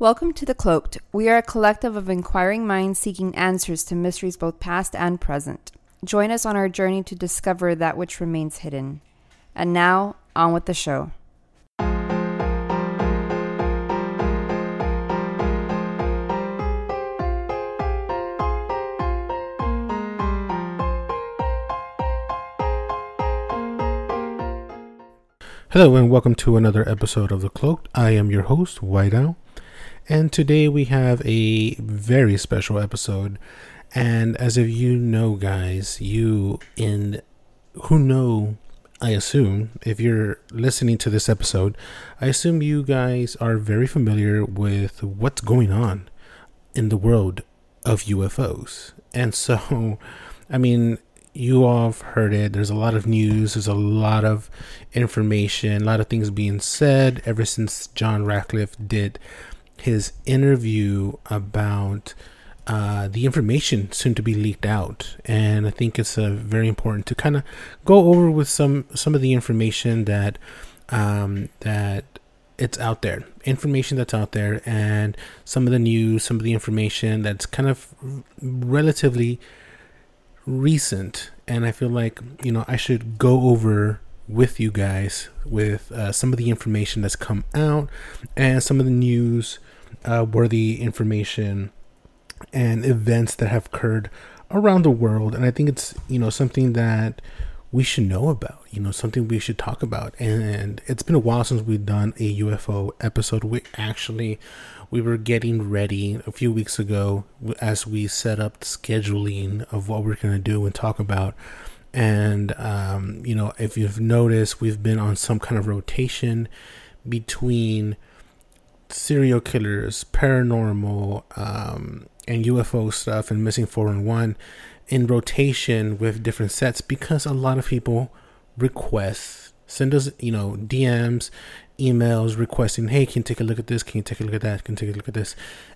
Welcome to The Cloaked. We are a collective of inquiring minds seeking answers to mysteries both past and present. Join us on our journey to discover that which remains hidden. And now, on with the show. Hello and welcome to another episode of The Cloaked. I am your host, White Owl, and today we have a very special episode. And as if you know, guys, you in who know, I assume, if you're listening to this episode, I assume you guys are very familiar with what's going on in the world of UFOs. And so, I mean, you all have heard it. There's a lot of news. There's a lot of information, a lot of things being said ever since John Ratcliffe did his interview about uh, the information soon to be leaked out. And I think it's uh, very important to kind of go over with some some of the information that um, that it's out there, information that's out there, and some of the news, some of the information that's kind of relatively recent and i feel like you know i should go over with you guys with uh, some of the information that's come out and some of the news uh, worthy information and events that have occurred around the world. And i think it's you know something that we should know about you know something we should talk about. And it's been a while since we've done a ufo episode. We actually we were getting ready a few weeks ago as we set up the scheduling of what we're going to do and talk about. And, um, you know, if you've noticed, we've been on some kind of rotation between serial killers, paranormal, um, and UFO stuff and missing 411 in rotation with different sets because a lot of people request send us you know DMs emails requesting, "Hey, can you take a look at this? Can you take a look at that? Can you take a look at this?"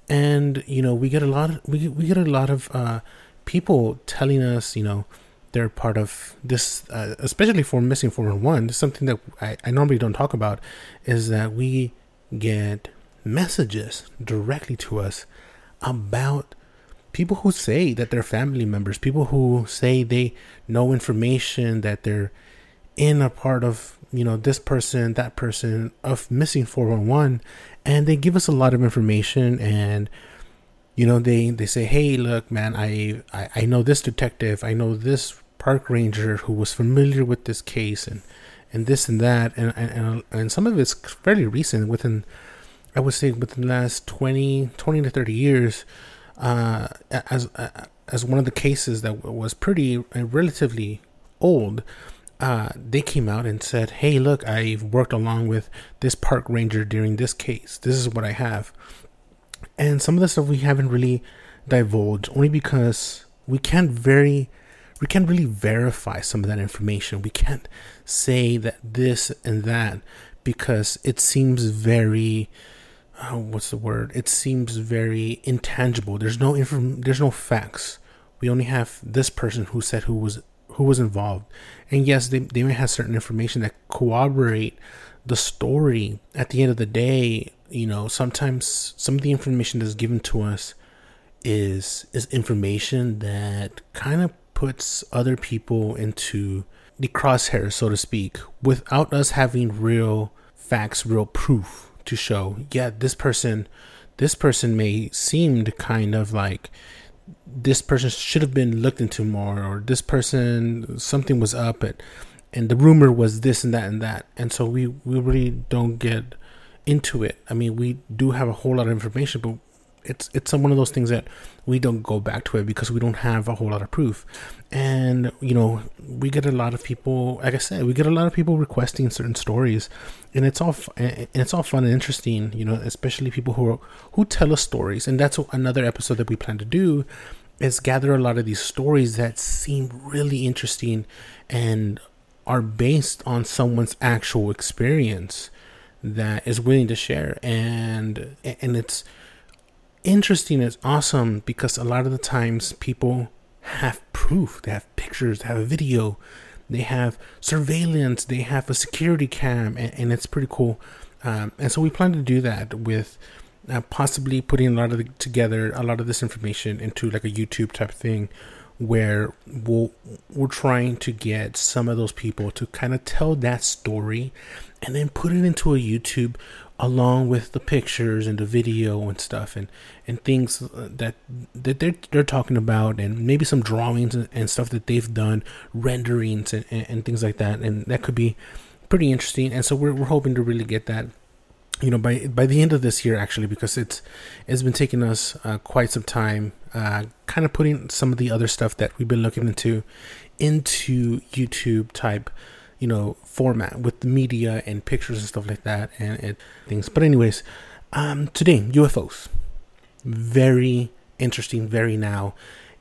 And you know, we get a lot. Of, we we get a lot of uh, people telling us, you know, they're part of this, uh, especially for missing four one one. Something that I, I normally don't talk about is that we get messages directly to us about people who say that they're family members, people who say they know information that they're in a part of you know this person that person of missing 411 and they give us a lot of information and you know they they say hey look man I, I i know this detective i know this park ranger who was familiar with this case and and this and that and and, and some of it's fairly recent within i would say within the last 20 20 to 30 years uh as as one of the cases that was pretty uh, relatively old uh, they came out and said, "Hey, look, I've worked along with this park ranger during this case. This is what I have." And some of the stuff we haven't really divulged, only because we can't very, we can't really verify some of that information. We can't say that this and that because it seems very, uh, what's the word? It seems very intangible. There's no inform, there's no facts. We only have this person who said who was who was involved. And yes, they, they may have certain information that corroborate the story. At the end of the day, you know, sometimes some of the information that's given to us is is information that kind of puts other people into the crosshairs, so to speak, without us having real facts, real proof to show. Yeah, this person, this person may seemed kind of like this person should have been looked into more or this person something was up and and the rumor was this and that and that and so we we really don't get into it i mean we do have a whole lot of information but it's it's one of those things that we don't go back to it because we don't have a whole lot of proof. And you know we get a lot of people like i said we get a lot of people requesting certain stories. And it's all and it's all fun and interesting you know especially people who are, who tell us stories. And that's another episode that we plan to do is gather a lot of these stories that seem really interesting and are based on someone's actual experience that is willing to share. And and it's interesting it's awesome because a lot of the times people have proof. They have pictures they have a video they have surveillance they have a security cam and, and it's pretty cool. Um, and so we plan to do that with uh, possibly putting a lot of the, together a lot of this information into like a YouTube type thing where we'll, we're trying to get some of those people to kind of tell that story and then put it into a YouTube along with the pictures and the video and stuff and and things that that they're they're talking about and maybe some drawings and, stuff that they've done renderings and, and, and, things like that. And that could be pretty interesting. And so we're, we're hoping to really get that you know by by the end of this year actually because it's it's been taking us uh, quite some time uh, kind of putting some of the other stuff that we've been looking into into YouTube type you know format with the media and pictures and stuff like that and, and things. But anyways um today UFOs very interesting very now.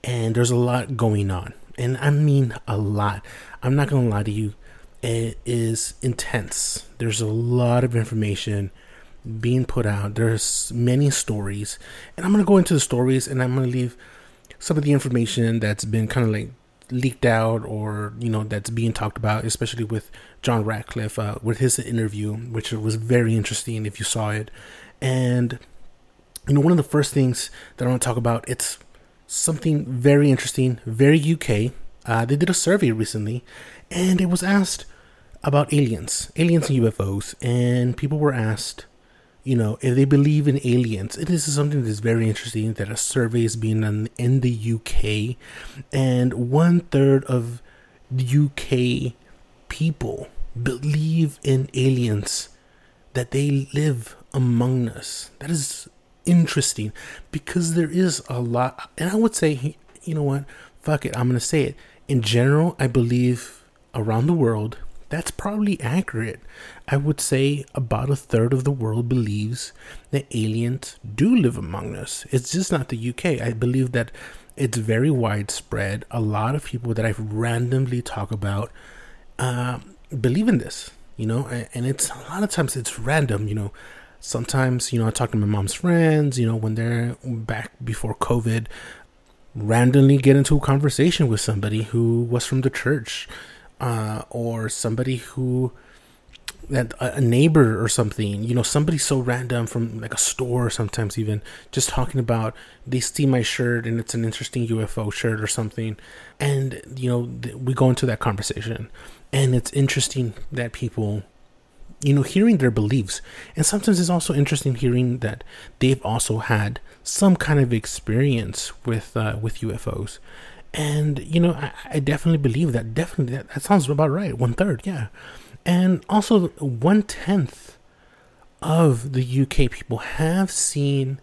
And there's a lot going on. And I mean a lot. I'm not gonna lie to you. It is intense. There's a lot of information being put out. There's many stories. And I'm gonna go into the stories and I'm gonna leave some of the information that's been kind of like leaked out or you know that's being talked about especially with john ratcliffe uh, with his interview which was very interesting if you saw it. And you know one of the first things that i want to talk about it's something very interesting very uk uh, they did a survey recently and it was asked about aliens aliens and ufos and people were asked you know, if they believe in aliens. This is something that's very interesting that a survey is being done in the UK, and one third of the UK people believe in aliens, that they live among us. That is interesting because there is a lot, and I would say, you know what, fuck it, I'm gonna say it. In general, I believe around the world that's probably accurate. I would say about a third of the world believes that aliens do live among us. It's just not the UK. I believe that it's very widespread. A lot of people that I've randomly talk about uh, believe in this, you know, and it's a lot of times it's random, you know. Sometimes, you know, I talk to my mom's friends, you know, when they're back before COVID, randomly get into a conversation with somebody who was from the church uh, or somebody who that a neighbor or something you know somebody so random from like a store sometimes even just talking about they see my shirt and it's an interesting ufo shirt or something. And you know we go into that conversation and it's interesting that people you know hearing their beliefs. And sometimes it's also interesting hearing that they've also had some kind of experience with uh, with ufos and, you know, I, I definitely believe that. Definitely, that, that sounds about right. One third, yeah. And also, one tenth of the UK people have seen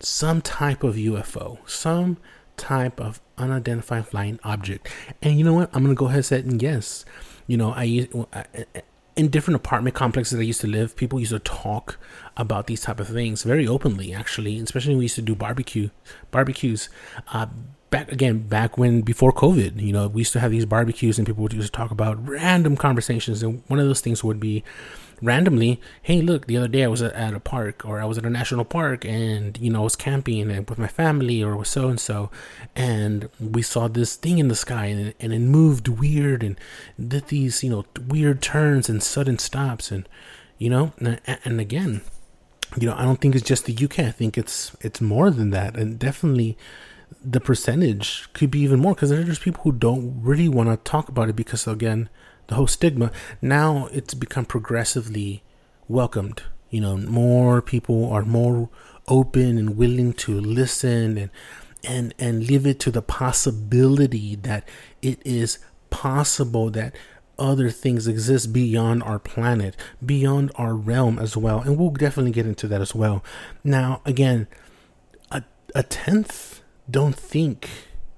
some type of UFO, some type of unidentified flying object. And you know what? I'm to go ahead and say yes. You know, I, I in different apartment complexes I used to live, people used to talk about these type of things very openly, actually, especially when we used to do barbecue barbecues. Uh, back again, back when before COVID, you know, we used to have these barbecues and people would just talk about random conversations. And one of those things would be randomly, hey, look, the other day I was at a park or I was at a national park and, you know, I was camping and with my family or with so and so. And we saw this thing in the sky and, it, and it moved weird and did these, you know, weird turns and sudden stops. And, you know, and, and again, you know, I don't think it's just the UK. I think it's it's more than that, and definitely the percentage could be even more because there's people who don't really want to talk about it because again the whole stigma. Now it's become progressively welcomed you know more people are more open and willing to listen and and and leave it to the possibility that it is possible that other things exist beyond our planet beyond our realm as well. And we'll definitely get into that as well. Now again a, a tenth don't think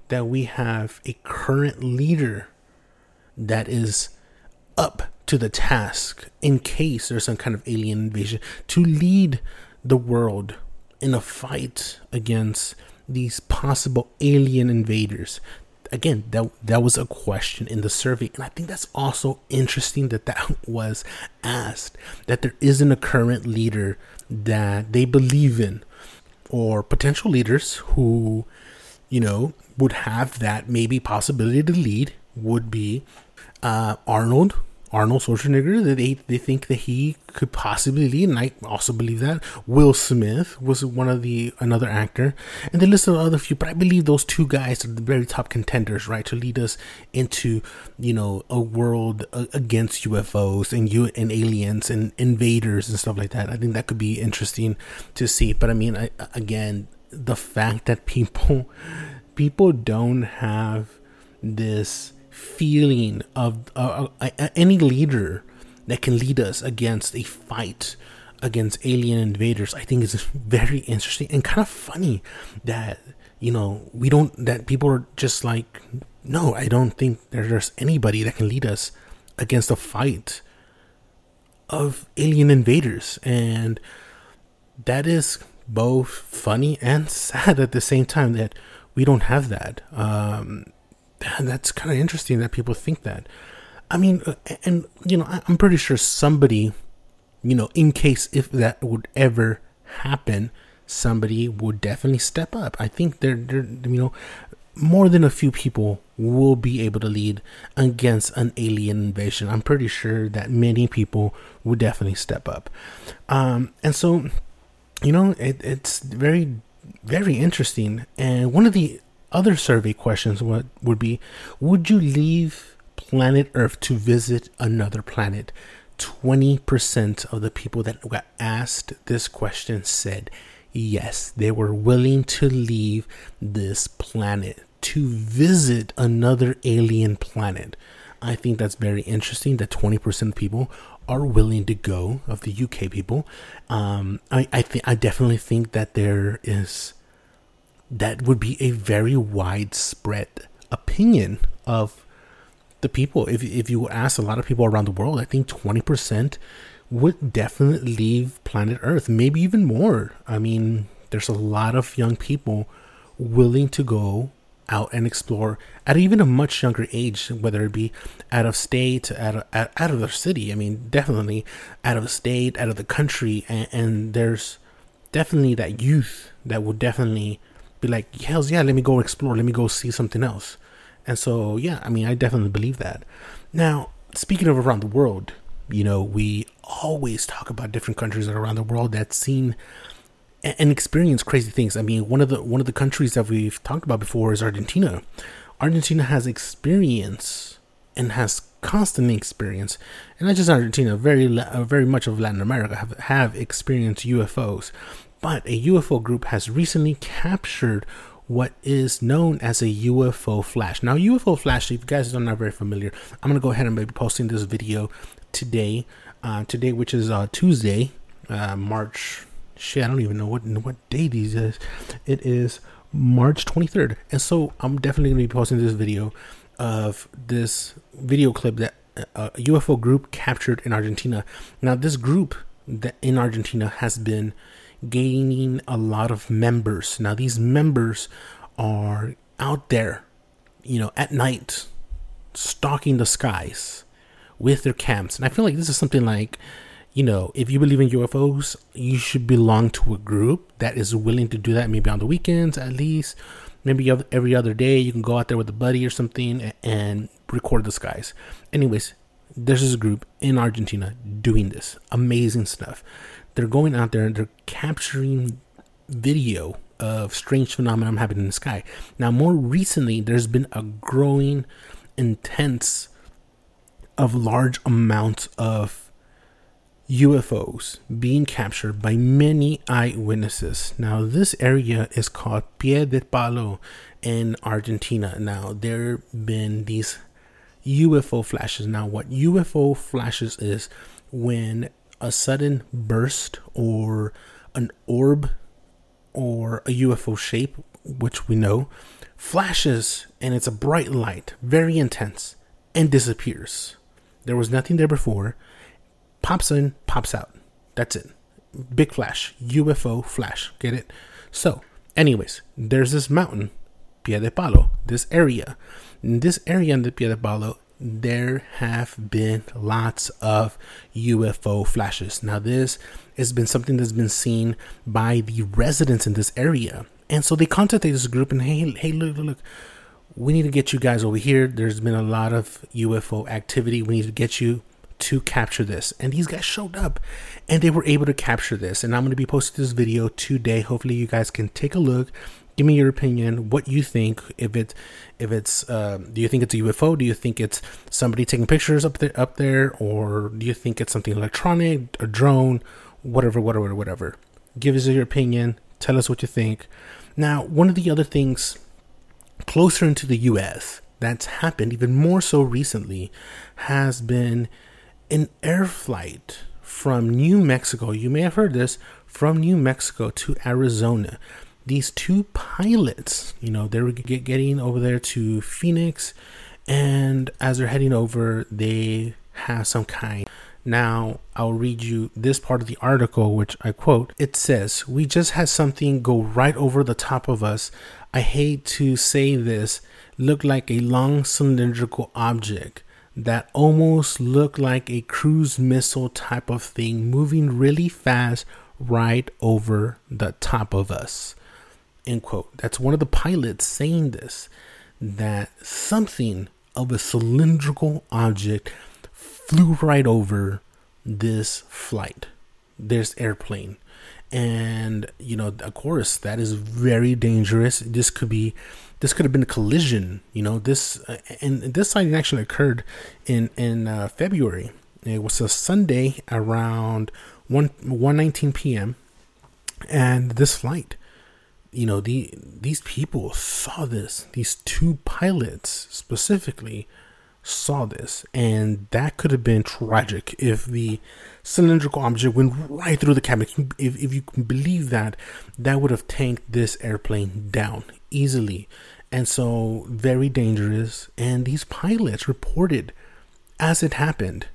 that we have a current leader that is up to the task in case there's some kind of alien invasion to lead the world in a fight against these possible alien invaders. Again that that was a question in the survey and i think that's also interesting that that was asked that there isn't a current leader that they believe in or potential leaders who you know, would have that maybe possibility to lead would be uh, Arnold Arnold Schwarzenegger. That they they think that he could possibly lead, and I also believe that. Will Smith was one of the another actor, and they listed other few, but I believe those two guys are the very top contenders, right, to lead us into you know a world uh, against UFOs and you and aliens and invaders and stuff like that. I think that could be interesting to see. But I mean, I, again, the fact that people people don't have this feeling of uh, uh, any leader that can lead us against a fight against alien invaders i think is very interesting and kind of funny that you know we don't that people are just like no i don't think there's anybody that can lead us against a fight of alien invaders. And that is both funny and sad at the same time that we don't have that. Um that's kind of interesting that people think that. I mean, uh, and you know, I'm pretty sure somebody, you know, in case if that would ever happen, somebody would definitely step up. I think there, there, you know, more than a few people will be able to lead against an alien invasion. I'm pretty sure that many people would definitely step up. Um, and so, you know, it, it's very, very interesting. And one of the other survey questions would, would be Would you leave planet Earth to visit another planet? 20% of the people that got asked this question said yes, they were willing to leave this planet to visit another alien planet. I think that's very interesting that 20% of people are willing to go, of the UK people. Um, I, I think I definitely think that there is that would be a very widespread opinion of the people. If if you ask a lot of people around the world, I think twenty percent would definitely leave planet Earth, maybe even more. I mean, there's a lot of young people willing to go out and explore at even a much younger age, whether it be out of state, out of, out of their city. I mean, definitely out of state, out of the country, and, and there's definitely that youth that would definitely be like, hells yeah, let me go explore, let me go see something else. And so, yeah, I mean, I definitely believe that. Now, speaking of around the world, you know, we always talk about different countries around the world that seen and experience crazy things. I mean, one of the one of the countries that we've talked about before is Argentina. Argentina has experience and has constantly experience, and not just Argentina, very uh, very much of Latin America have have experienced UFOs. But a UFO group has recently captured what is known as a UFO flash. Now, UFO flash, if you guys are not very familiar, I'm going to go ahead and be posting this video today, uh, today, which is uh, Tuesday, uh, March. Shit, I don't even know what what day these is. It is March 23rd, and so I'm definitely going to be posting this video of this video clip that uh, a UFO group captured in Argentina. Now, this group that in Argentina has been gaining a lot of members. Now, these members are out there, you know, at night, stalking the skies with their camps. And I feel like this is something like, you know, if you believe in UFOs, you should belong to a group that is willing to do that maybe on the weekends at least. Maybe every other day you can go out there with a buddy or something and record the skies. Anyways, there's this group in Argentina doing this amazing stuff they're going out there and they're capturing video of strange phenomena happening in the sky. Now, more recently, there's been a growing intense of large amounts of UFOs being captured by many eyewitnesses. Now, this area is called Pie de Palo in Argentina. Now, there have been these UFO flashes. Now, what UFO flashes is when a sudden burst or an orb or a UFO shape, which we know, flashes and it's a bright light, very intense, and disappears. There was nothing there before, pops in, pops out. That's it. Big flash, UFO flash. Get it? So, anyways, there's this mountain, Pie de Palo, this area. This area in the Pie de Palo there have been lots of UFO flashes. Now, this has been something that's been seen by the residents in this area. And so they contacted this group and hey, hey, look, look, look, we need to get you guys over here. There's been a lot of UFO activity. We need to get you to capture this. And these guys showed up and they were able to capture this. And I'm going to be posting this video today. Hopefully, you guys can take a look. Give me your opinion. What you think? If it, if it's, uh, do you think it's a UFO? Do you think it's somebody taking pictures up there, up there, or do you think it's something electronic, a drone, whatever, whatever, whatever? Give us your opinion. Tell us what you think. Now, one of the other things closer into the U.S. that's happened even more so recently has been an air flight from New Mexico. You may have heard this from New Mexico to Arizona. These two pilots, you know, they were get, getting over there to Phoenix, and as they're heading over, they have some kind. Now, I'll read you this part of the article, which I quote. It says, We just had something go right over the top of us. I hate to say this, looked like a long cylindrical object that almost looked like a cruise missile type of thing moving really fast right over the top of us. End quote. That's one of the pilots saying this that something of a cylindrical object flew right over this flight, this airplane. And, you know, of course, that is very dangerous. This could be this could have been a collision. You know, this uh, and this sighting actually occurred in in uh, February. It was a Sunday around one one nineteen p.m. And this flight, you know, the these people saw this. These two pilots specifically saw this, and that could have been tragic if the cylindrical object went right through the cabin. If, if you can believe that, that would have tanked this airplane down easily. And so, very dangerous. And these pilots reported as it happened.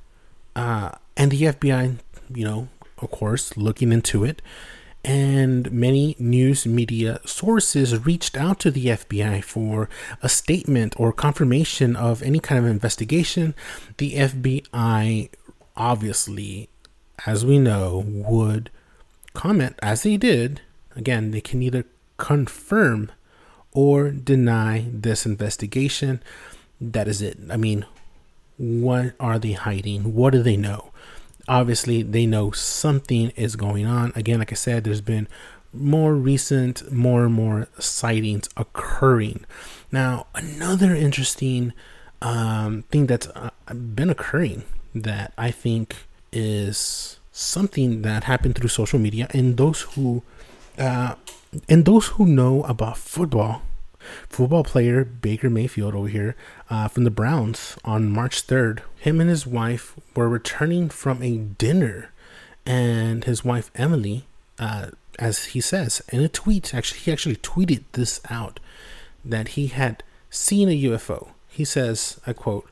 Uh, and the FBI, you know, of course, looking into it. And many news media sources reached out to the FBI for a statement or confirmation of any kind of investigation. The FBI obviously as we know, would comment as they did. Again, they can either confirm or deny this investigation. That is it. I mean, what are they hiding? What do they know? Obviously, they know something is going on. Again, like I said, there's been more recent, more and more sightings occurring. Now, another interesting um, thing that's uh, been occurring that I think is something that happened through social media, and those who uh, and those who know about football, football player Baker Mayfield over here uh, from the Browns on March 3rd, him and his wife were returning from a dinner, and his wife Emily, uh, as he says in a tweet, actually he actually tweeted this out that he had seen a UFO. He says, I quote,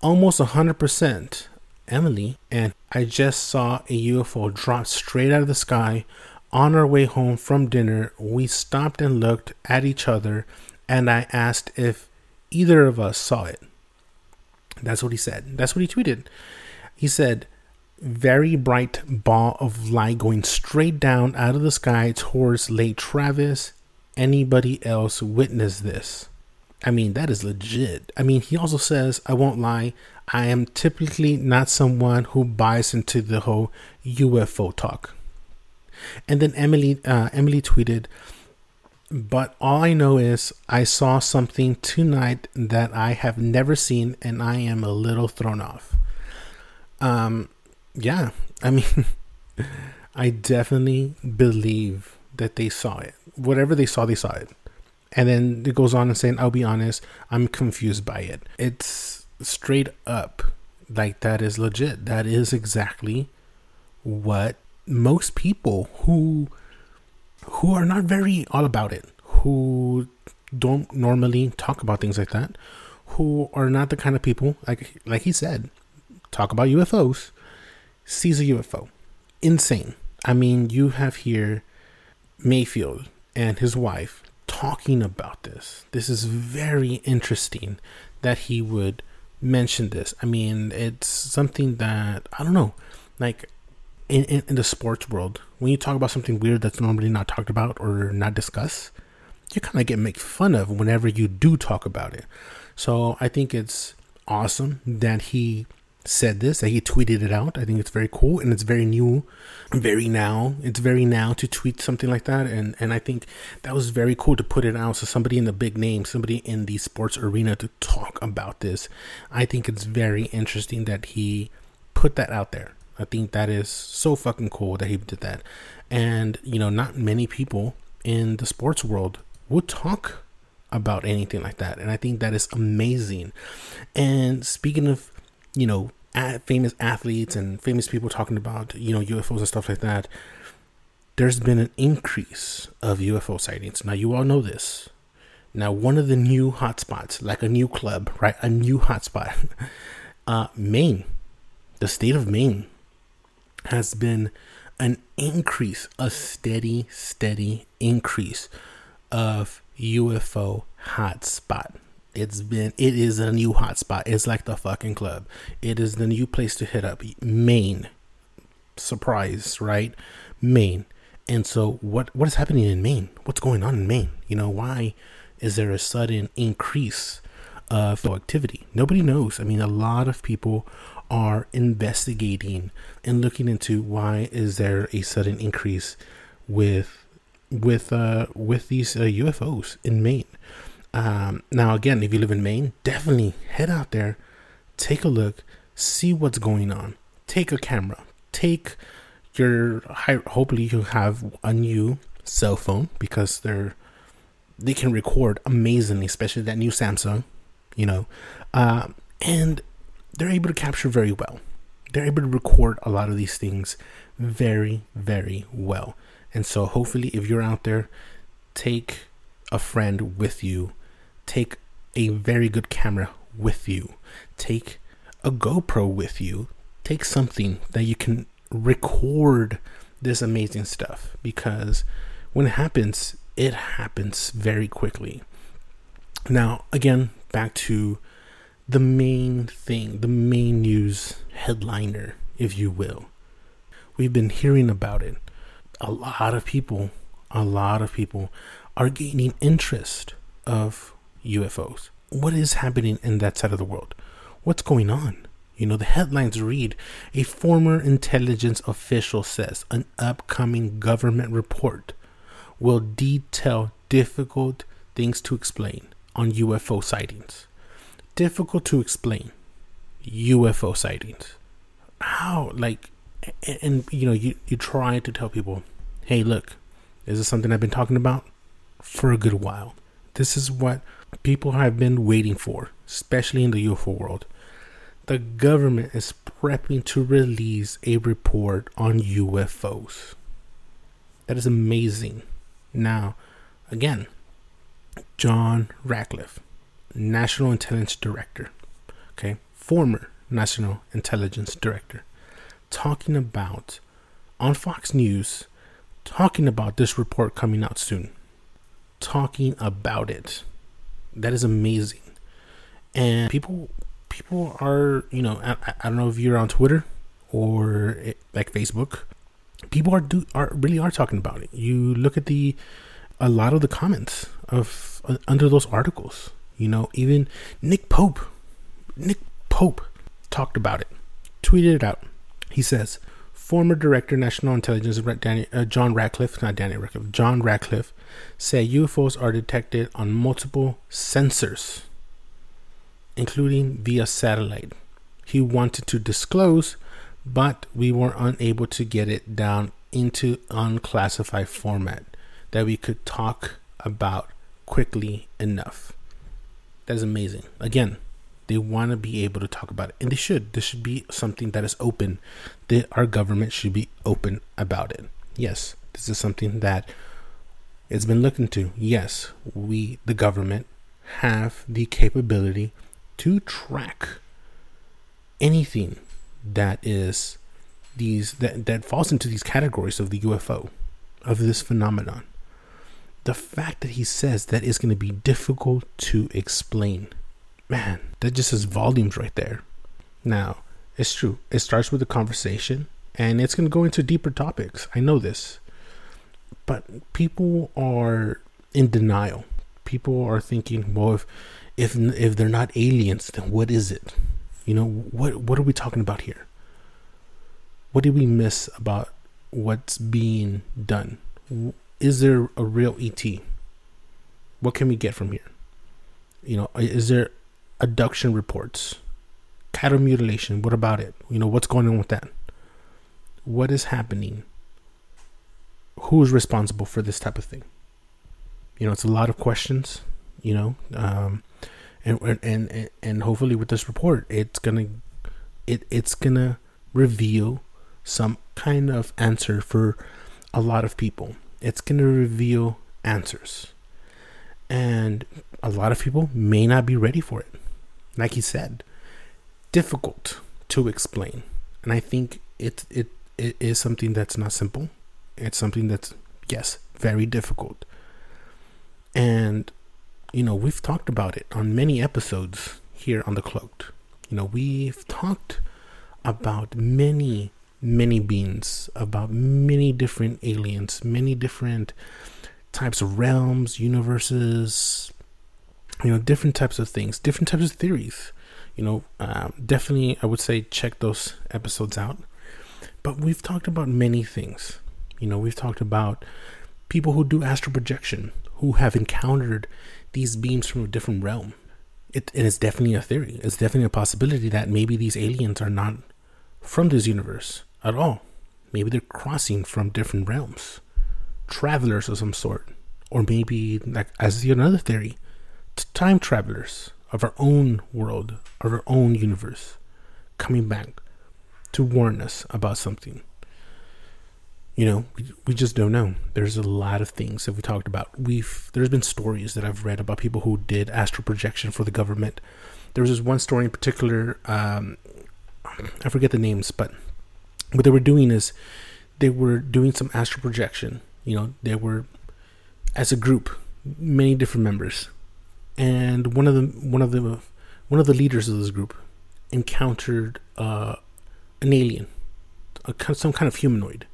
almost 100% Emily, and I just saw a UFO drop straight out of the sky. On our way home from dinner, we stopped and looked at each other, and I asked if either of us saw it. That's what he said. That's what he tweeted. He said, very bright ball of light going straight down out of the sky towards Lake Travis. Anybody else witness this? I mean, that is legit. I mean, he also says, I won't lie, I am typically not someone who buys into the whole UFO talk. And then Emily, uh, Emily tweeted, but all I know is I saw something tonight that I have never seen, and I am a little thrown off. Um, yeah, I mean, I definitely believe that they saw it. Whatever they saw, they saw it. And then it goes on and saying, I'll be honest, I'm confused by it. It's straight up like that is legit that is exactly what most people who who are not very all about it who don't normally talk about things like that who are not the kind of people like like he said talk about UFOs sees a UFO insane. I mean you have here Mayfield and his wife talking about this. This is very interesting that he would mention this. I mean, it's something that I don't know, like in, in, in the sports world, when you talk about something weird that's normally not talked about or not discussed, you kind of get made fun of whenever you do talk about it. So I think it's awesome that he said this, that he tweeted it out. I think it's very cool and it's very new, very now. It's very now to tweet something like that. And, and I think that was very cool to put it out. So somebody in the big name, somebody in the sports arena to talk about this. I think it's very interesting that he put that out there. I think that is so fucking cool that he did that. And, you know, not many people in the sports world would talk about anything like that. And I think that is amazing. And speaking of, you know, famous athletes and famous people talking about, you know, UFOs and stuff like that, there's been an increase of UFO sightings. Now, you all know this. Now, one of the new hotspots, like a new club, right? A new hotspot, uh, Maine, the state of Maine, has been an increase, a steady, steady increase of UFO hotspot. It's been, it is a new hotspot. It's like the fucking club. It is the new place to hit up. Maine. Surprise, right? Maine. And so, what what is happening in Maine? What's going on in Maine? You know, why is there a sudden increase of activity? Nobody knows. I mean, a lot of people are investigating and looking into why is there a sudden increase with with uh with these uh, UFOs in Maine. Um, now again, if you live in Maine, definitely head out there, take a look, see what's going on. Take a camera, take your hopefully you have a new cell phone because they're they can record amazingly, especially that new Samsung, you know, uh, and they're able to capture very well. They're able to record a lot of these things very, very well. And so, hopefully, if you're out there, take a friend with you, take a very good camera with you, take a GoPro with you, take something that you can record this amazing stuff because when it happens, it happens very quickly. Now, again, back to the main thing, the main news headliner, if you will. We've been hearing about it. A lot of people, a lot of people are gaining interest of UFOs. What is happening in that side of the world? What's going on? You know, the headlines read A former intelligence official says an upcoming government report will detail difficult things to explain on UFO sightings difficult to explain UFO sightings. How, like, and, and, you know, you, you try to tell people, hey, look, this is something I've been talking about for a good while. This is what people have been waiting for, especially in the UFO world. The government is prepping to release a report on UFOs. That is amazing. Now, again, John Ratcliffe National Intelligence Director, okay, former National Intelligence Director, talking about on Fox News, talking about this report coming out soon, talking about it. That is amazing, and people people are you know I, I don't know if you're on Twitter or it, like Facebook, people are do are really are talking about it. You look at the a lot of the comments of uh, under those articles you know, even Nick Pope, Nick Pope talked about it, tweeted it out. He says, former director national intelligence uh, John Ratcliffe, not Danny Ratcliffe, John Ratcliffe, said UFOs are detected on multiple sensors, including via satellite. He wanted to disclose, but we were unable to get it down into unclassified format that we could talk about quickly enough. That is amazing. Again, they want to be able to talk about it, and they should. This should be something that is open. That our government should be open about it. Yes, this is something that it's been looked into. Yes, we, the government, have the capability to track anything that is these that that falls into these categories of the UFO of this phenomenon the fact that he says that is going to be difficult to explain, man, that just says volumes right there. Now, it's true. It starts with a conversation and it's going to go into deeper topics. I know this. But people are in denial. People are thinking, well, if if if they're not aliens, then what is it? You know, what what are we talking about here? What did we miss about what's being done? Is there a real ET? What can we get from here? You know, is there abduction reports? Cattle mutilation, what about it? You know, what's going on with that? What is happening? Who is responsible for this type of thing? You know, it's a lot of questions, you know, um, and, and, and, hopefully with this report, it's gonna, it, it's gonna reveal some kind of answer for a lot of people. It's going to reveal answers. And a lot of people may not be ready for it. Like he said, difficult to explain. And I think it it it is something that's not simple. It's something that's yes, very difficult. And you know, we've talked about it on many episodes here on the cloaked. You know, we've talked about many many beings, about many different aliens, many different types of realms, universes, you know, different types of things, different types of theories. You know, um, definitely, I would say check those episodes out. But we've talked about many things. You know, we've talked about people who do astral projection, who have encountered these beams from a different realm. It, and it's definitely a theory. It's definitely a possibility that maybe these aliens are not from this universe at all. Maybe they're crossing from different realms, travelers of some sort, or maybe, like as the another theory, time travelers of our own world, of our own universe, coming back to warn us about something. You know, we, we just don't know. There's a lot of things that we talked about. We've there's been stories that I've read about people who did astral projection for the government. There was this one story in particular. Um, I forget the names, but what they were doing is they were doing some astral projection. You know, they were as a group, many different members, and one of the one of the one of the leaders of this group encountered uh, an alien, a, some kind of humanoid,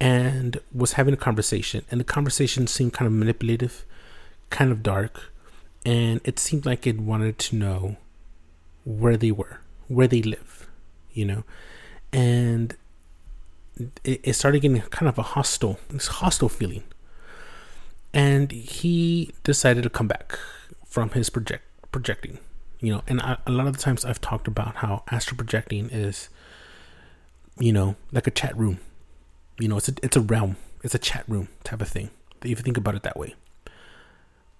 and was having a conversation. And the conversation seemed kind of manipulative, kind of dark, and it seemed like it wanted to know where they were, where they live, you know and it, it started getting kind of a hostile, this hostile feeling. And he decided to come back from his project projecting, you know. And I, a lot of the times I've talked about how astral projecting is, you know, like a chat room. You know, it's a it's a realm, it's a chat room type of thing. If you think about it that way.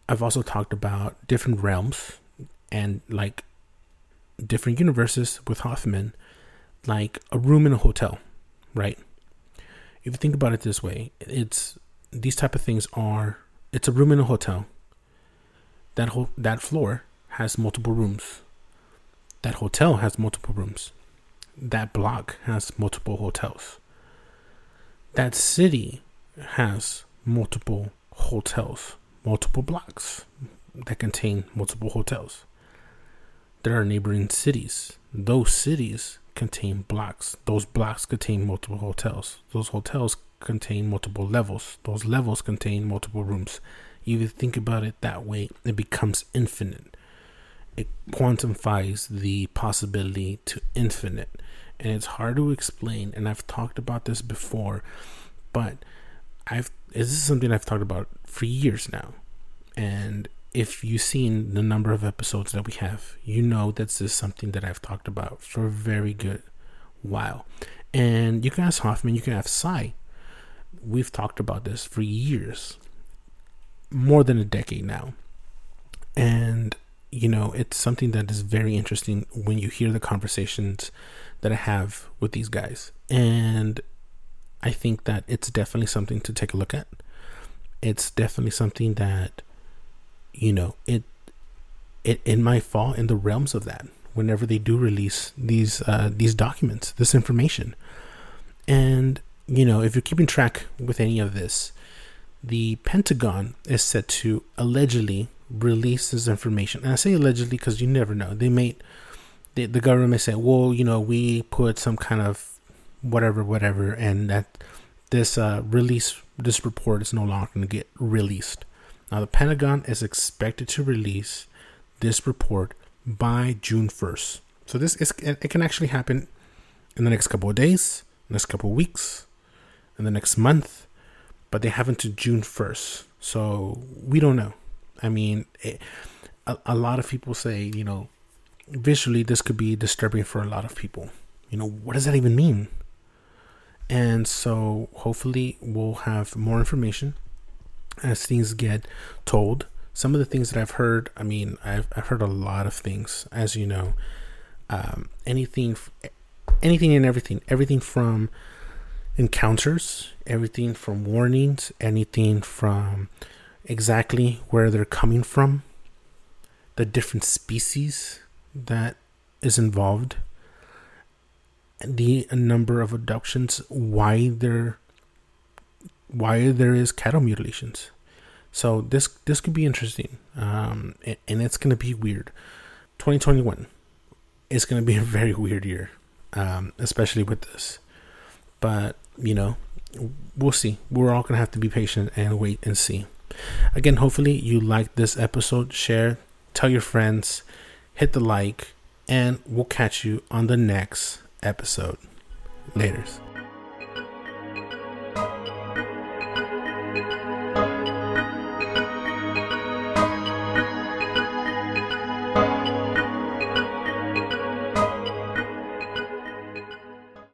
I've also talked about different realms and like different universes with Hoffman like a room in a hotel, right? If you think about it this way, it's these type of things are it's a room in a hotel. That whole that floor has multiple rooms. That hotel has multiple rooms. That block has multiple hotels. That city has multiple hotels, multiple blocks that contain multiple hotels. There are neighboring cities. Those cities contain blocks. Those blocks contain multiple hotels. Those hotels contain multiple levels. Those levels contain multiple rooms. If You think about it that way, it becomes infinite. It quantifies the possibility to infinite. And it's hard to explain. And I've talked about this before, but I've this is something I've talked about for years now. And if you've seen the number of episodes that we have, you know that this is something that I've talked about for a very good while. And you can ask Hoffman, you can ask Sai. We've talked about this for years, more than a decade now. And, you know, it's something that is very interesting when you hear the conversations that I have with these guys. And I think that it's definitely something to take a look at. It's definitely something that you know, it it it might fall in the realms of that whenever they do release these uh, these documents, this information. And you know, if you're keeping track with any of this, the Pentagon is set to allegedly release this information. And I say allegedly because you never know. They may, they, the government may say, well, you know, we put some kind of whatever, whatever, and that this uh, release, this report is no longer going to get released. Now, the Pentagon is expected to release this report by June 1st. So this is it can actually happen in the next couple of days, next couple of weeks, in the next month, but they haven't to June first. So we don't know. I mean, it, a, a lot of people say, you know, visually this could be disturbing for a lot of people. You know, what does that even mean? And so hopefully we'll have more information as things get told. Some of the things that I've heard, I mean, I've, I've heard a lot of things, as you know. Um, anything, anything and everything, everything from encounters, everything from warnings, anything from exactly where they're coming from, the different species that is involved, the number of abductions, why there why there is cattle mutilations. So this this could be interesting, um, and, it's gonna be weird. 2021 is gonna be a very weird year, um, especially with this. But you know, we'll see. We're all gonna have to be patient and wait and see. Again, hopefully you liked this episode. Share, tell your friends, hit the like, and we'll catch you on the next episode. Laters.